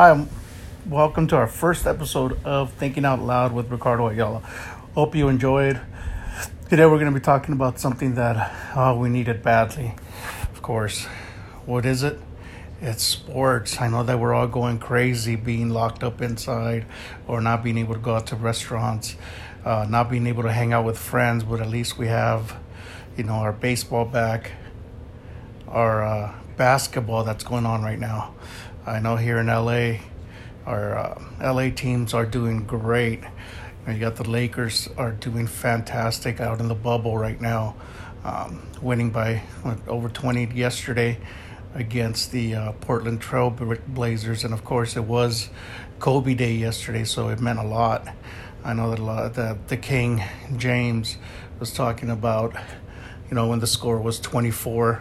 Hi, um, welcome to our first episode of Thinking Out Loud with Ricardo Ayala. Hope you enjoyed. Today we're going to be talking about something that oh, we needed badly. Of course, what is it? It's sports. I know that we're all going crazy being locked up inside or not being able to go out to restaurants, uh, not being able to hang out with friends, but at least we have, you know, our baseball back, our uh, basketball that's going on right now. I know here in LA, our uh, LA teams are doing great. You got the Lakers are doing fantastic out in the bubble right now, um, winning by over 20 yesterday against the uh, Portland Trail Blazers, and of course it was Kobe Day yesterday, so it meant a lot. I know that a lot that the King James was talking about, you know, when the score was 24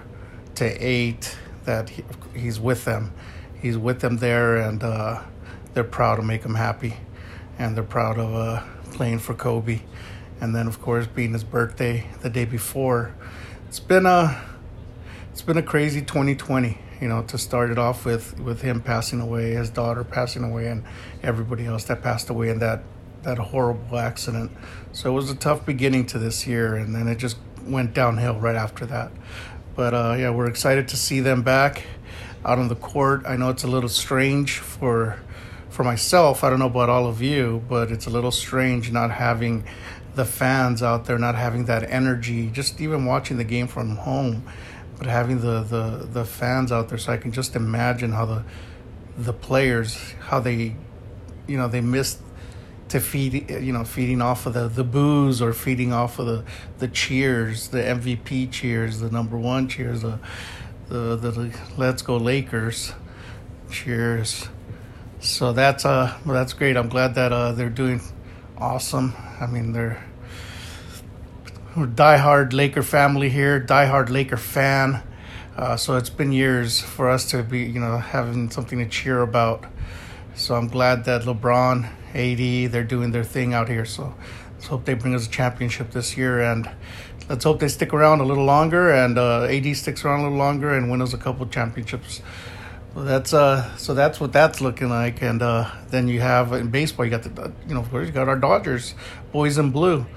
to eight, that he, he's with them he's with them there, and uh, they're proud to make him happy, and they're proud of uh, playing for Kobe, and then of course being his birthday the day before. It's been a it's been a crazy 2020 you know to start it off with with him passing away his daughter passing away and everybody else that passed away in that that horrible accident. So it was a tough beginning to this year and then it just went downhill right after that. But uh, yeah we're excited to see them back out on the court. I know it's a little strange for for myself. I don't know about all of you, but it's a little strange not having the fans out there, not having that energy. Just even watching the game from home, but having the the the fans out there, so I can just imagine how the the players how they you know they missed to feed you know feeding off of the the boos or feeding off of the the cheers the MVP cheers the number one cheers the the, the Let's Go Lakers. Cheers. So that's uh well, that's great. I'm glad that uh they're doing awesome. I mean they're we're diehard Laker family here, diehard Laker fan. Uh, so it's been years for us to be, you know, having something to cheer about. So I'm glad that LeBron, AD, they're doing their thing out here. So let's hope they bring us a championship this year and let's hope they stick around a little longer and uh, AD sticks around a little longer and wins a couple championships. Well, that's uh, so that's what that's looking like, and uh, then you have in baseball, you got the you know of course you got our Dodgers, boys in blue,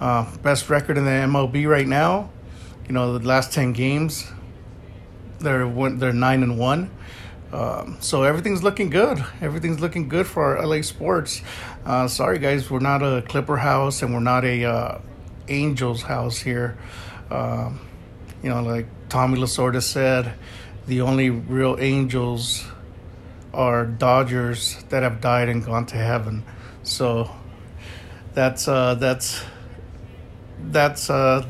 uh, best record in the MLB right now. You know the last ten games, they're they're nine and one. Um, so everything's looking good. Everything's looking good for our LA sports. Uh, sorry, guys, we're not a Clipper house and we're not a uh, Angels house here. Um, you know, like Tommy Lasorda said, the only real angels are Dodgers that have died and gone to heaven. So that's uh, that's that's uh,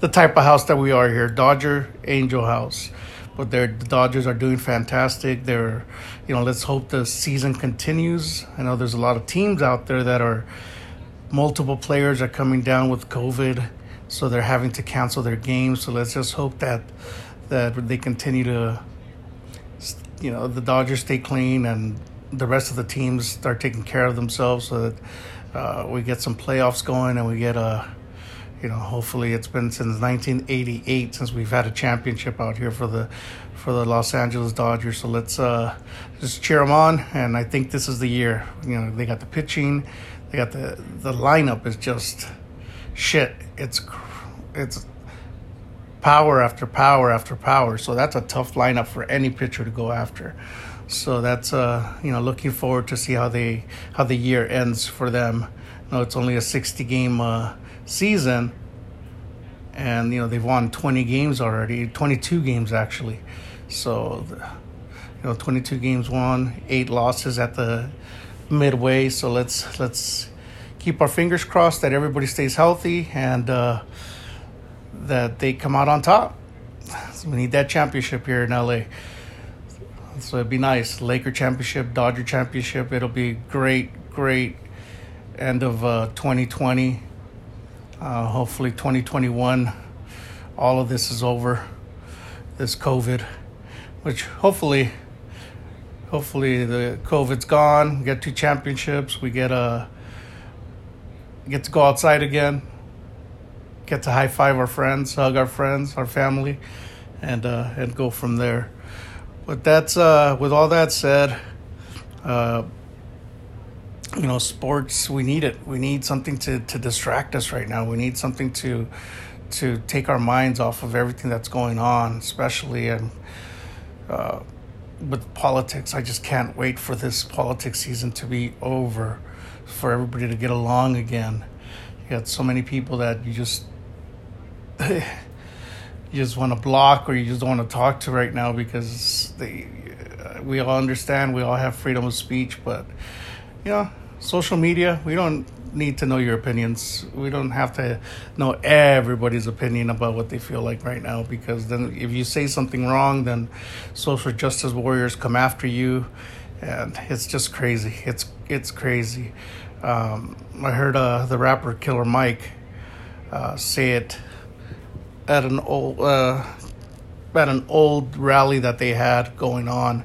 the type of house that we are here, Dodger Angel House. But the Dodgers are doing fantastic. They're, you know, let's hope the season continues. I know there's a lot of teams out there that are multiple players are coming down with COVID, so they're having to cancel their games. So let's just hope that that they continue to, you know, the Dodgers stay clean and the rest of the teams start taking care of themselves, so that uh, we get some playoffs going and we get a. You know, hopefully it's been since 1988 since we've had a championship out here for the for the Los Angeles Dodgers. So let's uh, just cheer them on, and I think this is the year. You know, they got the pitching, they got the the lineup is just shit. It's it's power after power after power. So that's a tough lineup for any pitcher to go after. So that's uh you know looking forward to see how they how the year ends for them. You know, it's only a 60 game uh, season, and you know they've won 20 games already, 22 games actually. So you know 22 games won, eight losses at the midway. So let's let's keep our fingers crossed that everybody stays healthy and uh, that they come out on top. So we need that championship here in LA. So it'd be nice. Laker championship, Dodger championship. It'll be great, great end of uh, 2020. Uh, hopefully 2021. All of this is over. This COVID, which hopefully hopefully the COVID's gone. We get two championships. We get a get to go outside again. Get to high five our friends, hug our friends, our family, and uh, and go from there. But that's uh, with all that said, Uh, you know, sports, we need it. We need something to, to distract us right now. We need something to to take our minds off of everything that's going on, especially and uh, with politics. I just can't wait for this politics season to be over, for everybody to get along again. You got so many people that you just you just want to block or you just don't want to talk to right now because they uh, we all understand we all have freedom of speech, but you know social media, we don't need to know your opinions. We don't have to know everybody's opinion about what they feel like right now because then if you say something wrong, then social justice warriors come after you, and it's just crazy. It's it's crazy. Um, I heard uh, the rapper Killer Mike uh, say it at an old uh, at an old rally that they had going on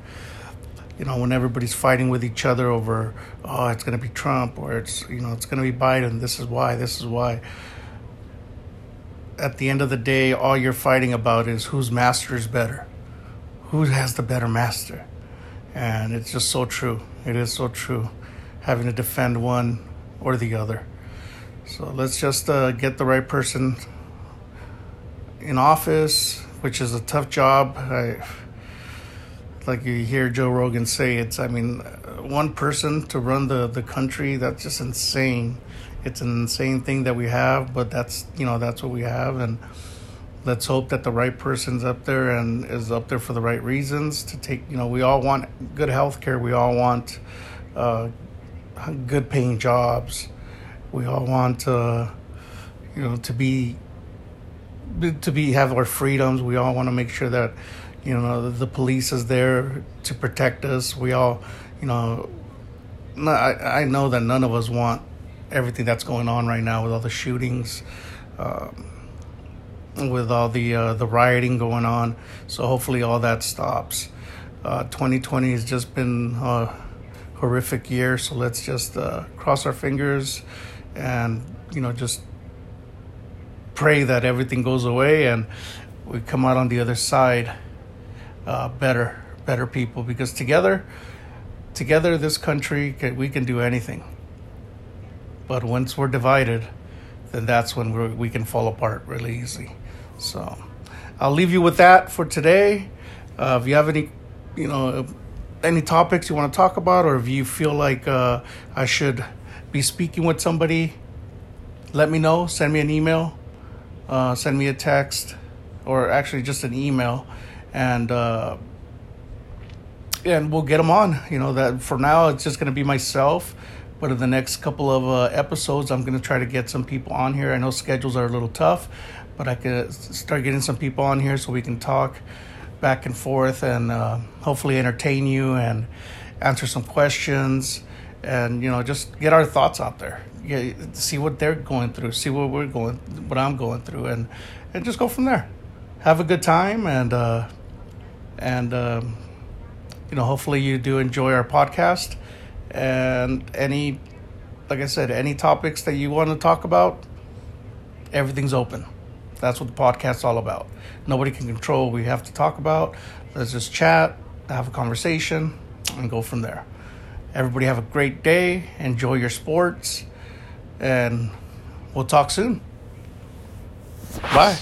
you know, when everybody's fighting with each other over, oh, it's going to be Trump or it's, you know, it's going to be Biden. This is why, this is why. At the end of the day, all you're fighting about is whose master is better, who has the better master. And it's just so true. It is so true having to defend one or the other. So let's just uh, get the right person in office, which is a tough job. I, like you hear Joe Rogan say, it's, I mean, one person to run the, the country, that's just insane. It's an insane thing that we have, but that's, you know, that's what we have. And let's hope that the right person's up there and is up there for the right reasons to take, you know, we all want good health care. We all want uh, good paying jobs. We all want, uh, you know, to be, to be, have our freedoms. We all want to make sure that, you know the police is there to protect us. We all you know I, I know that none of us want everything that's going on right now with all the shootings uh, with all the uh, the rioting going on. So hopefully all that stops. Uh, 2020 has just been a horrific year. So let's just uh, cross our fingers and you know just pray that everything goes away and we come out on the other side uh, better better people. Because together together this country can, we can do anything. But once we're divided then that's when we can fall apart really easy. So i'll leave you with that for today. Uh, if you have any you know any topics you want to talk about or if you feel like uh, i should be speaking with somebody let me know. Send me an email uh, send me a text or actually just an email and uh, and we'll get them on. You know that for now it's just going to be myself, but in the next couple of uh, episodes, I'm going to try to get some people on here. I know schedules are a little tough, but I could start getting some people on here so we can talk back and forth and uh, hopefully entertain you and answer some questions and you know just get our thoughts out there yeah, see what they're going through see what we're going what i'm going through and and just go from there have a good time and uh, and um, you know hopefully you do enjoy our podcast. And any like i said any topics that you want to talk about everything's open. That's what the podcast's all about. Nobody can control we have to talk about. Let's just chat have a conversation and go from there. Everybody have a great day. Enjoy your sports. And we'll talk soon. Bye